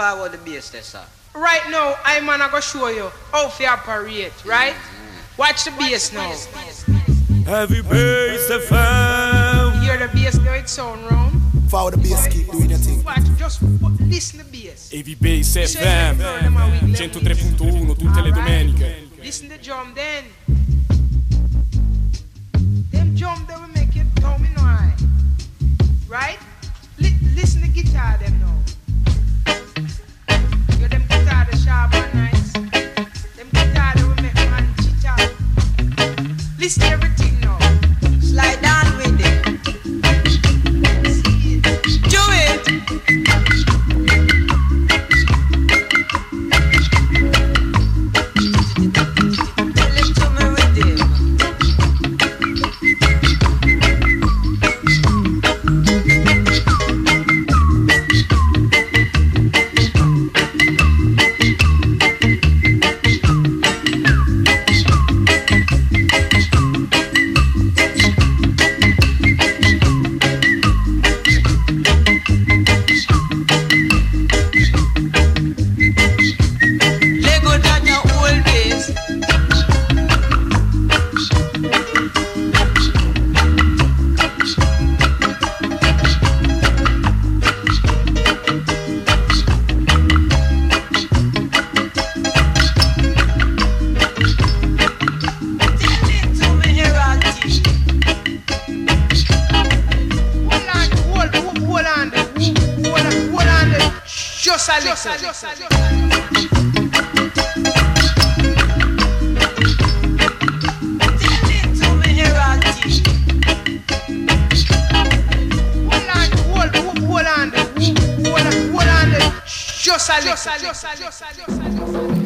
power the bass there, sir? Right now, I'm gonna go show you how to operate, right? Mm-hmm. Watch the bass now. Heavy bass FM. You hear the bass now, it sound round. Follow the bass, keep doing your thing. Watch, just listen to the bass. Heavy Bass FM 103.1 tutte le domeniche. Listen to drum then. Them drum they will make it tell me no Right? Li- listen to the guitar them now. Listen to just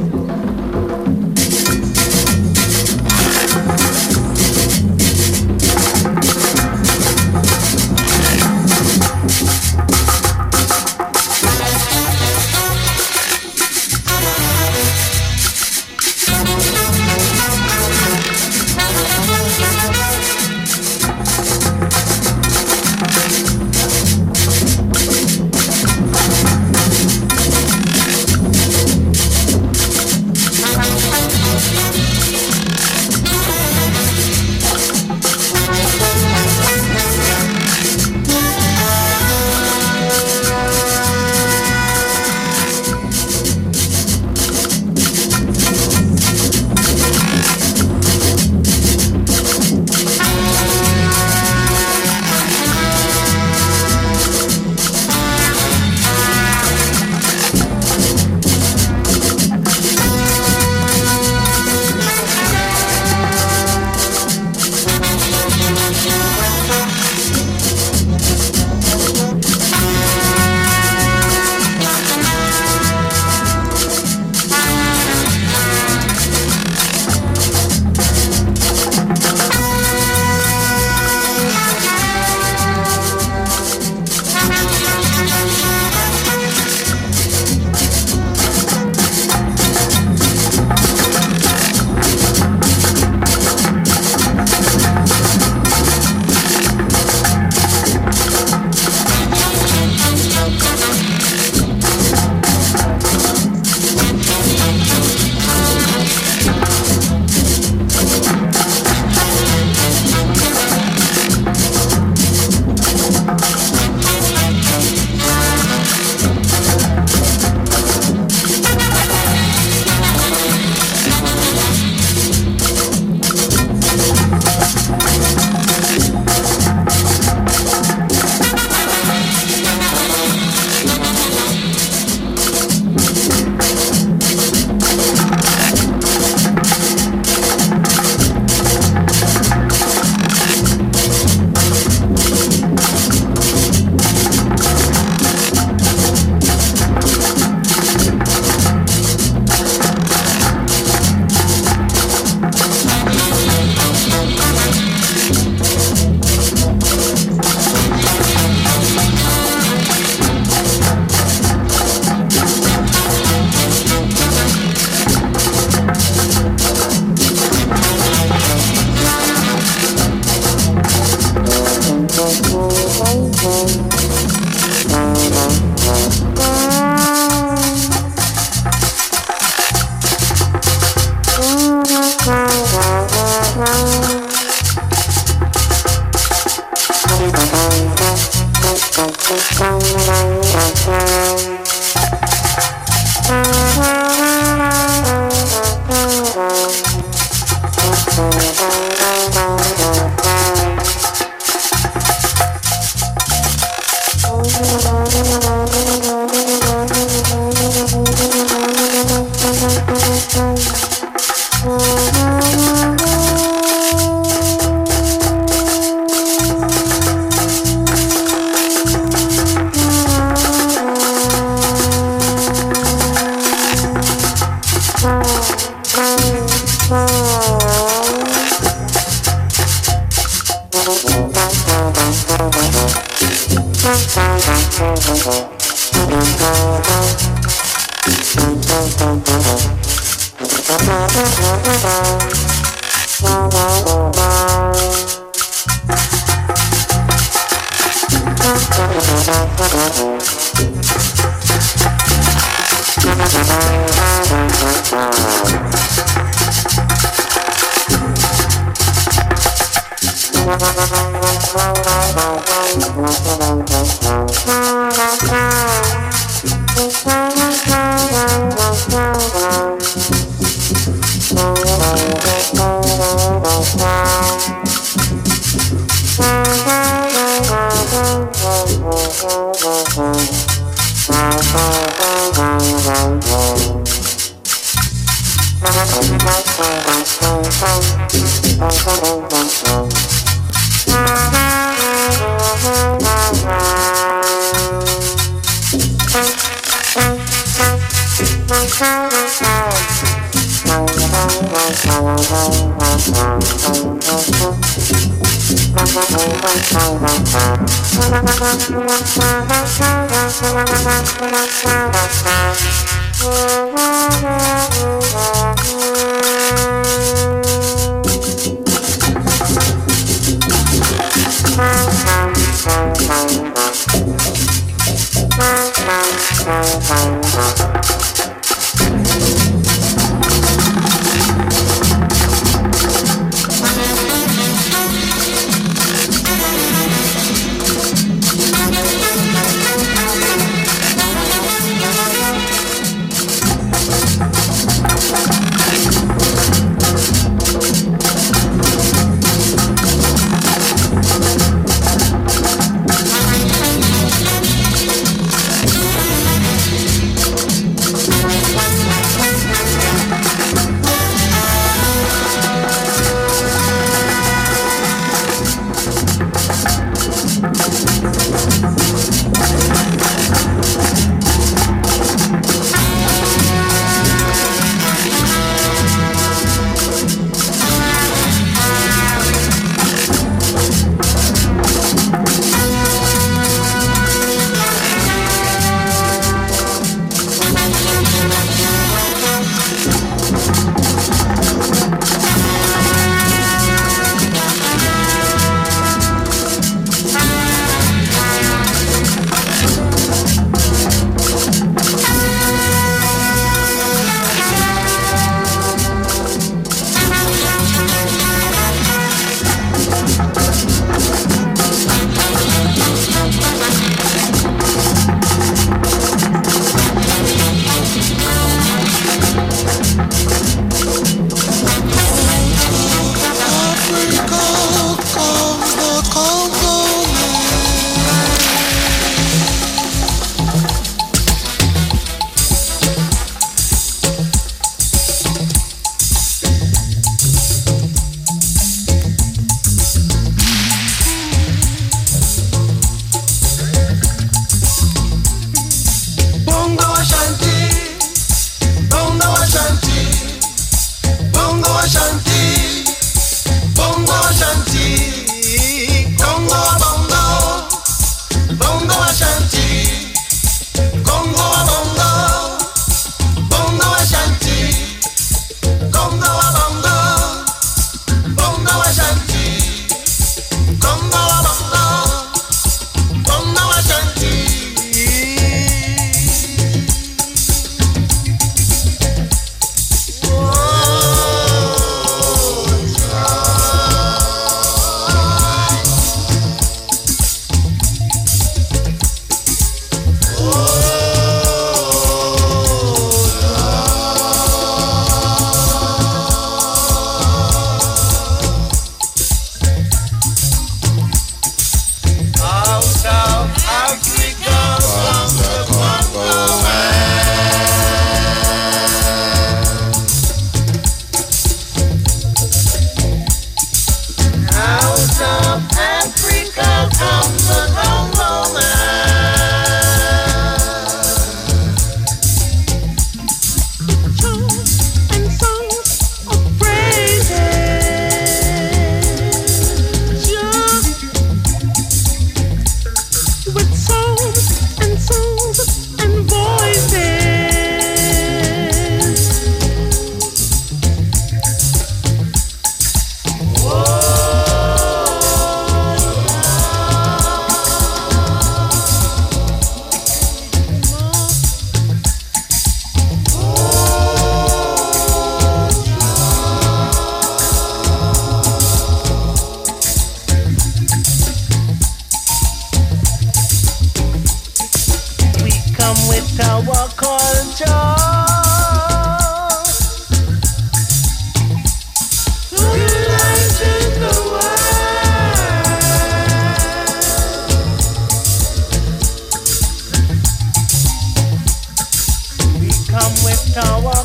Christ. Uh-huh.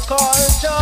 Culture.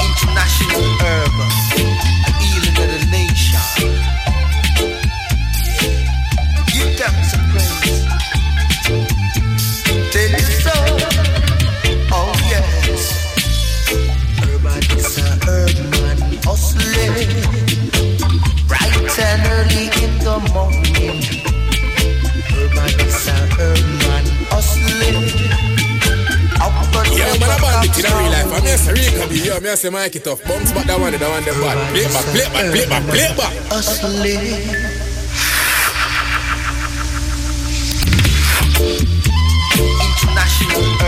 International urban, healing of the nation. Give them some praise. Tell. Oh yes. Urban is a. Bright and early in the morning. In real life. I'm here, Rika B. Yo, me I say Mike it off. Bounce back that one, that one, the bad. Play back, play back, play back, play back. International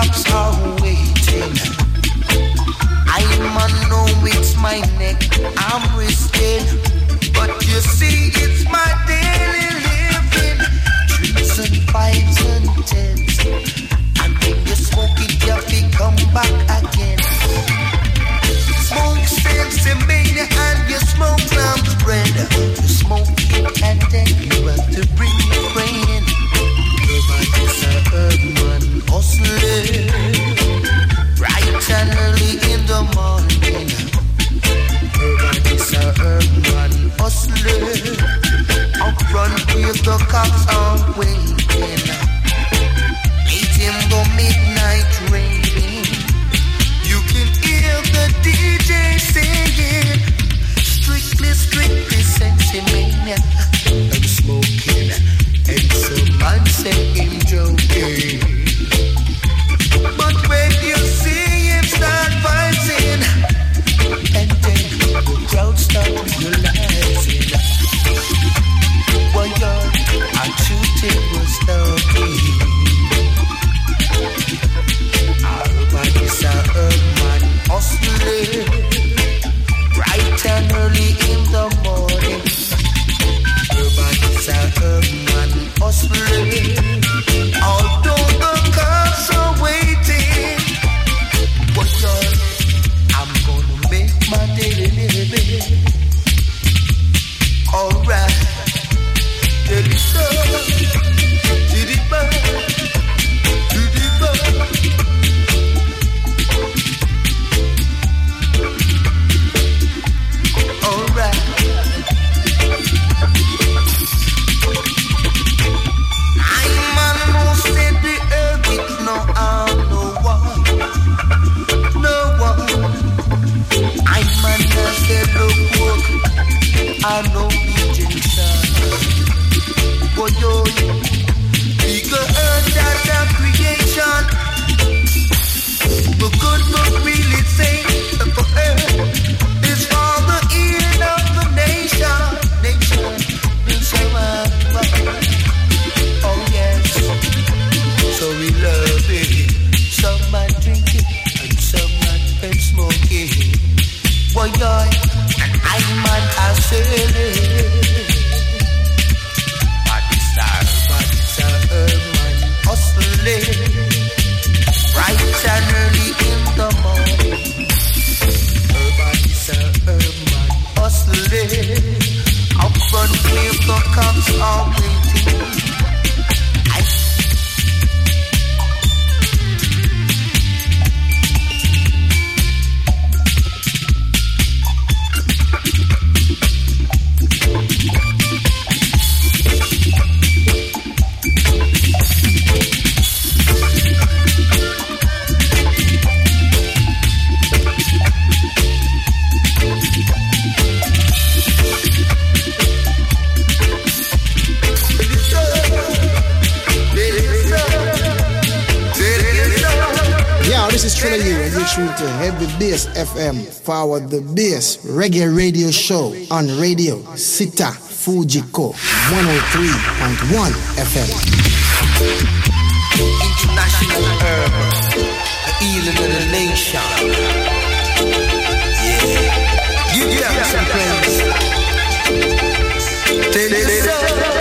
cops are waiting. I man know it's my neck. I'm risking. forward the best reggae radio show on radio Sita Fujiko 103.1 FM. International herb, the healing of the nation. Yeah, give yeah. yeah. yeah. yeah. yeah. yeah. yeah.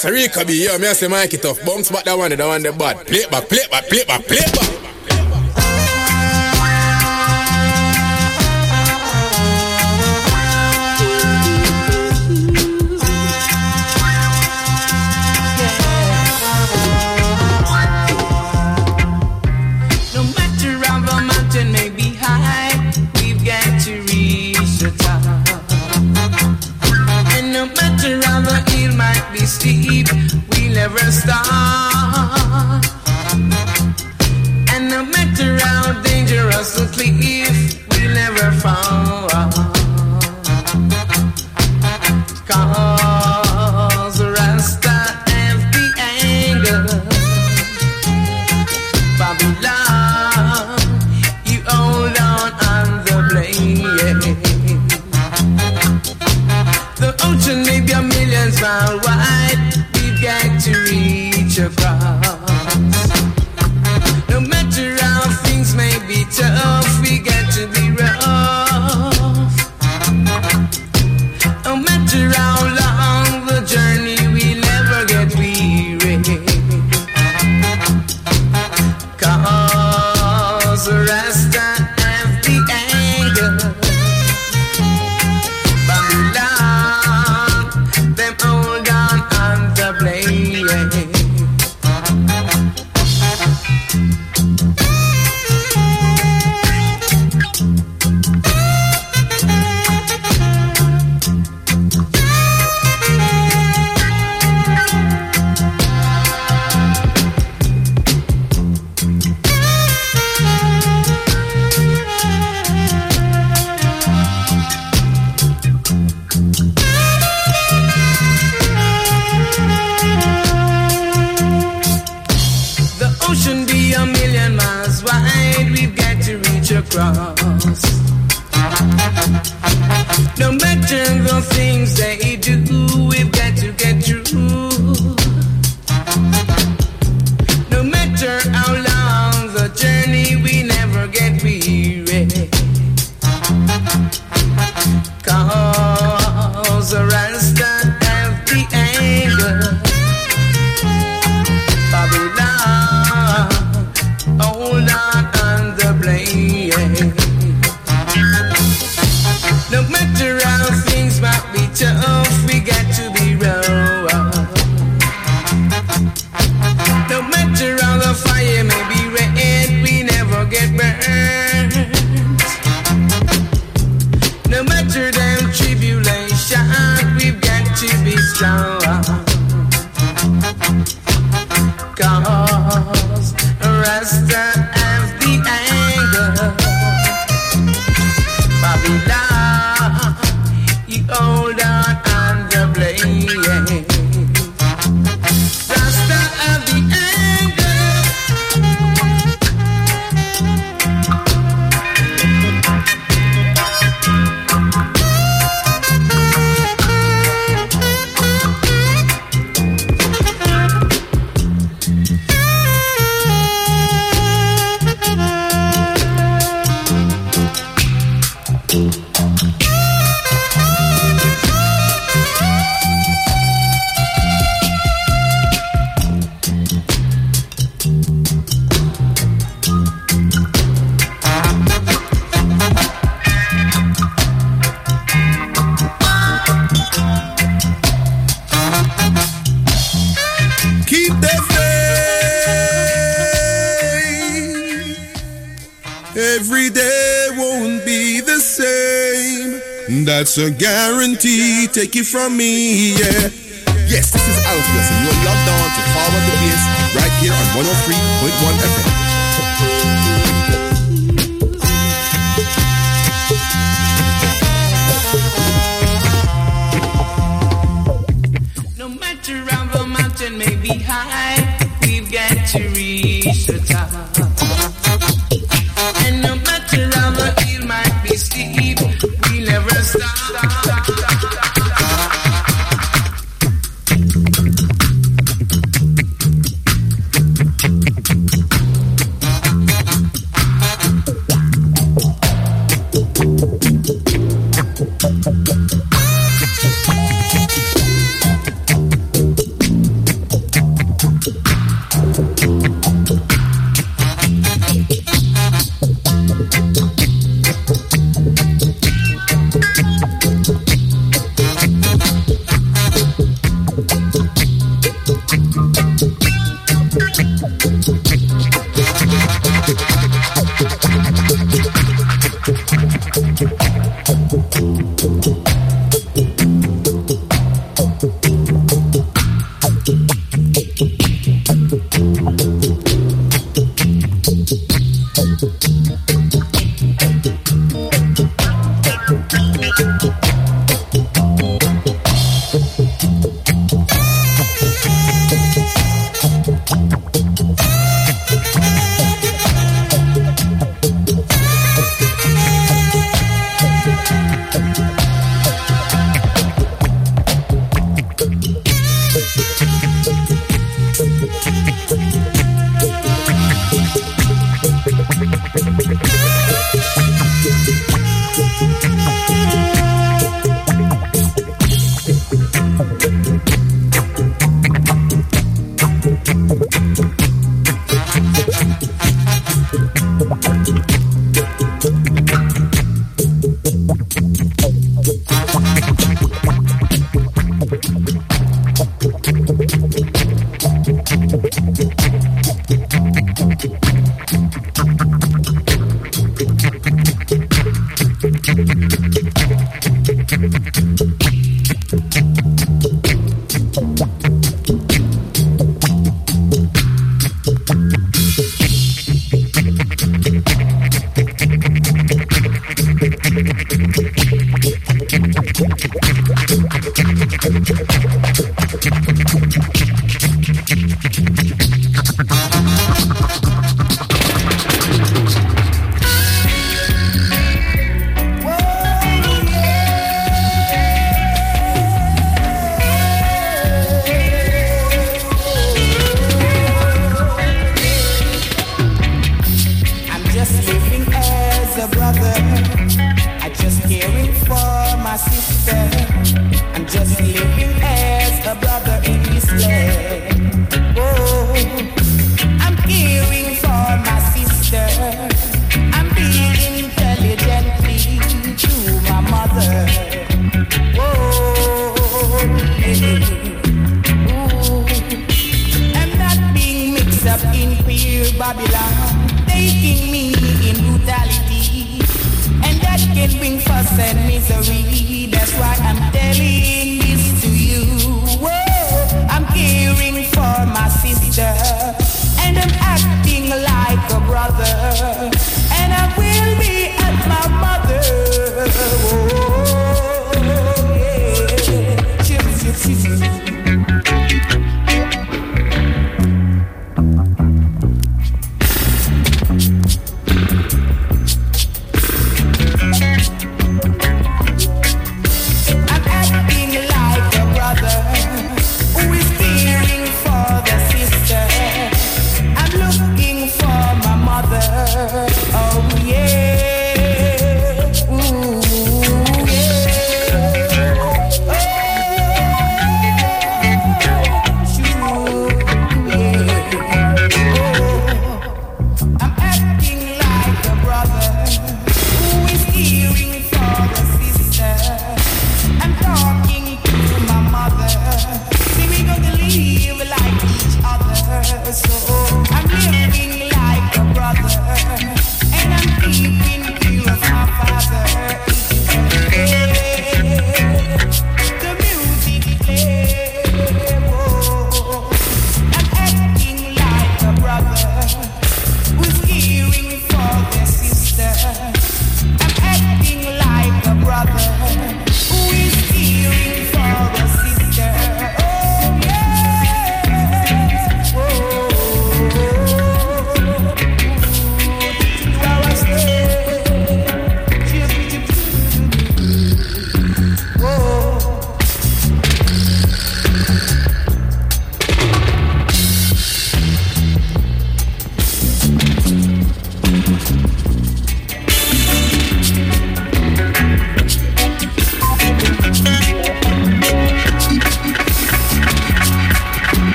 Costa Rica be here. Me I say Mikey tough. Bounce back that one, that one the bad. Play back, play back, play back, play back. journey we never get reached. It's a guarantee, take it from me, yeah. Yes, this is Alpheus, and you're locked on to Power the Bass right here on 103.1 FM.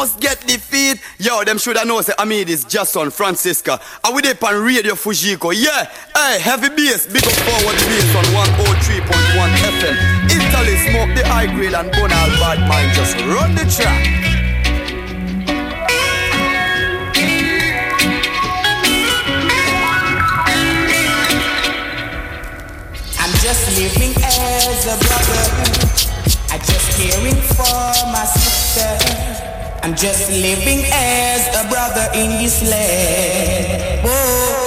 Must get defeat. Yo, them shoulda know say I mean this just on Francisca. And we dip on Radio Fujiko. Yeah, hey, heavy bass, big up forward bass on 103.1 FM. Italy smoke the high grade and bone all bad mind. Just run the track. I'm just living as a brother. I just caring for my sister. I'm just living as a brother in this land. Whoa.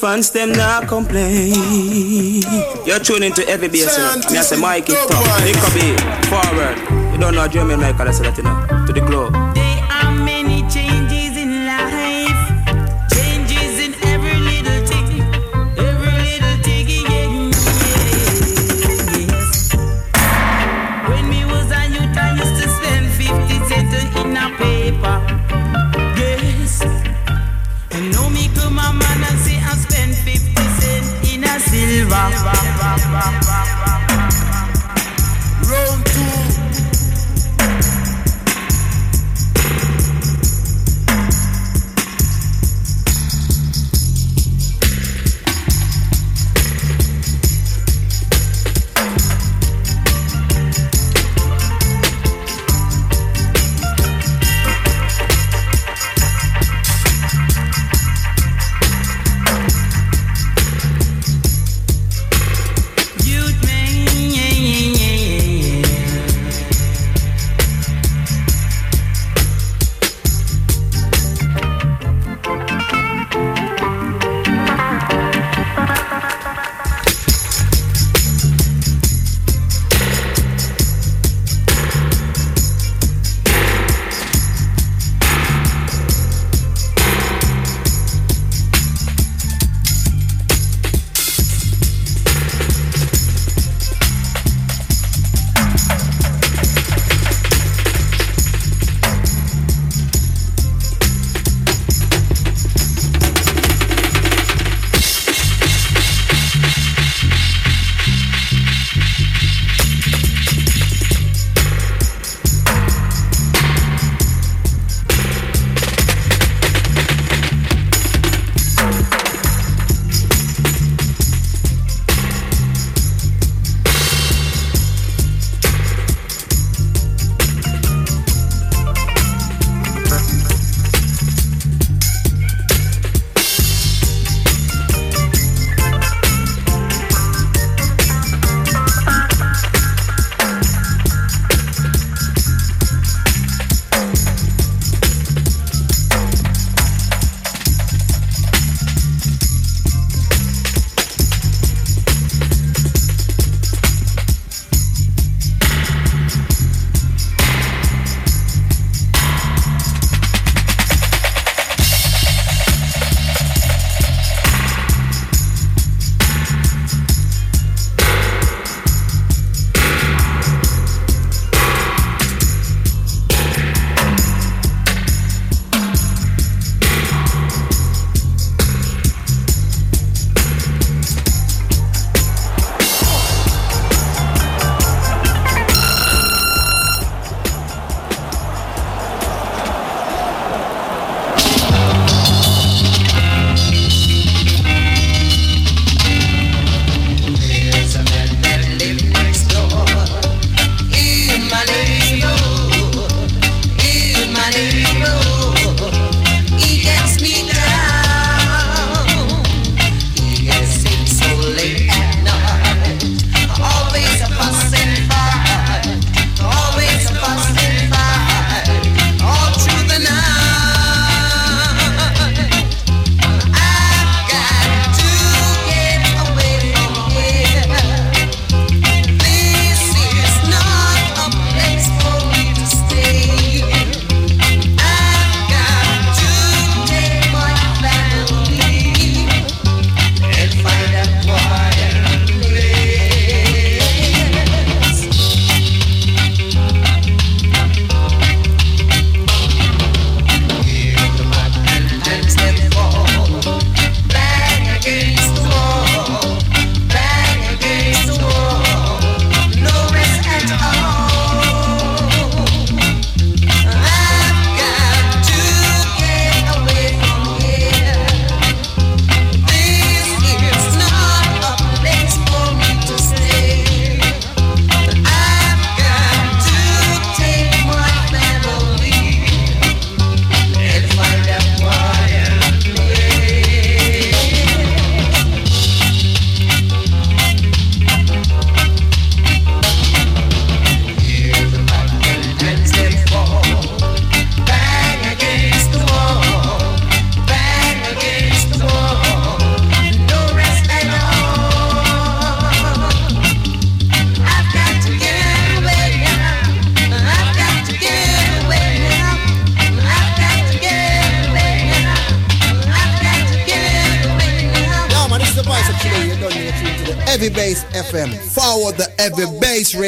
fans, them not complain. You're tuning to every bass, you. Me I say, Mike, It top. be Forward. You don't know German like I said that, you know. To the globe.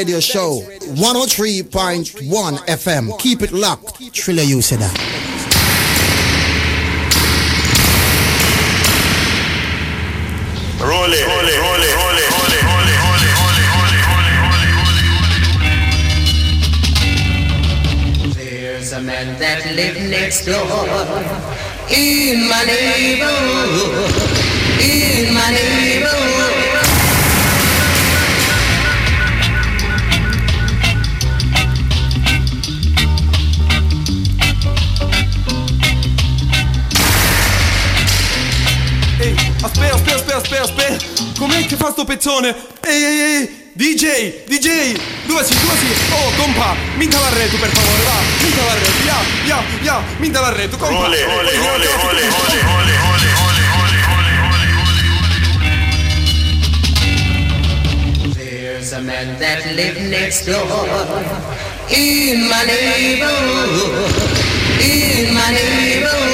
radio show, 103.1 FM. Keep it locked. Triller, you said that. Roll it, roll it, roll it. A man that lived next door in my neighborhood, in my neighborhood. Aspetta, aspetta, aspetta, aspetta, aspetta. Com'è che fa sto pezzone? Ehi, ehi, ehi. DJ, DJ, dove sei, dove sei? Oh, compa, minta l'arreto per favore, va, minta l'arreto, ya, ya, ya, minta l'arreto, compa. Oh, oh, oh, oh. roll it, roll it, roll it, roll it. There's a man that live next door in my neighborhood, in my neighborhood.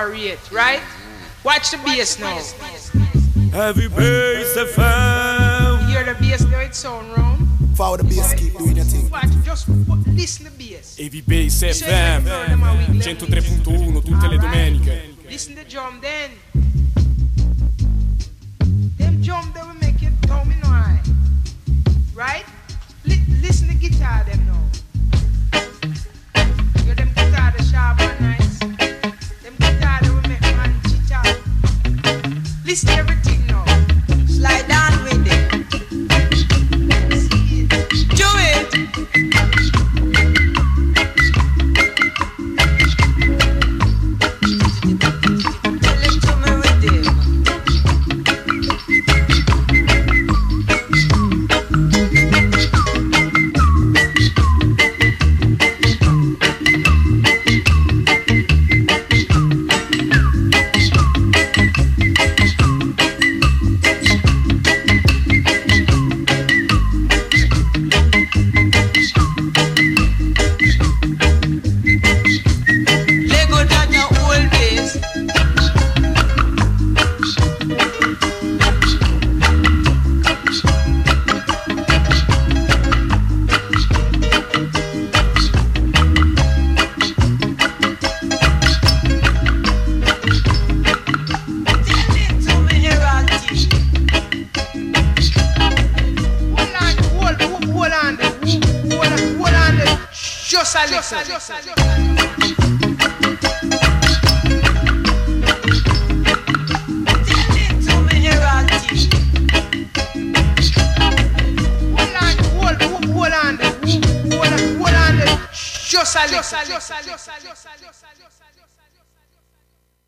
Operate, right? Watch the bass now. Heavy Bass FM. You hear the bass now, it sound round. Forward the bass, keep doing your thing. Watch, just w- listen the bass. Heavy Bass FM 103.1 tutte le domeniche. Listen the drum then. Them drum they will make it tell me no Right? Li- listen the guitar them now. Yo, them guitar the sharp and nice. Please stay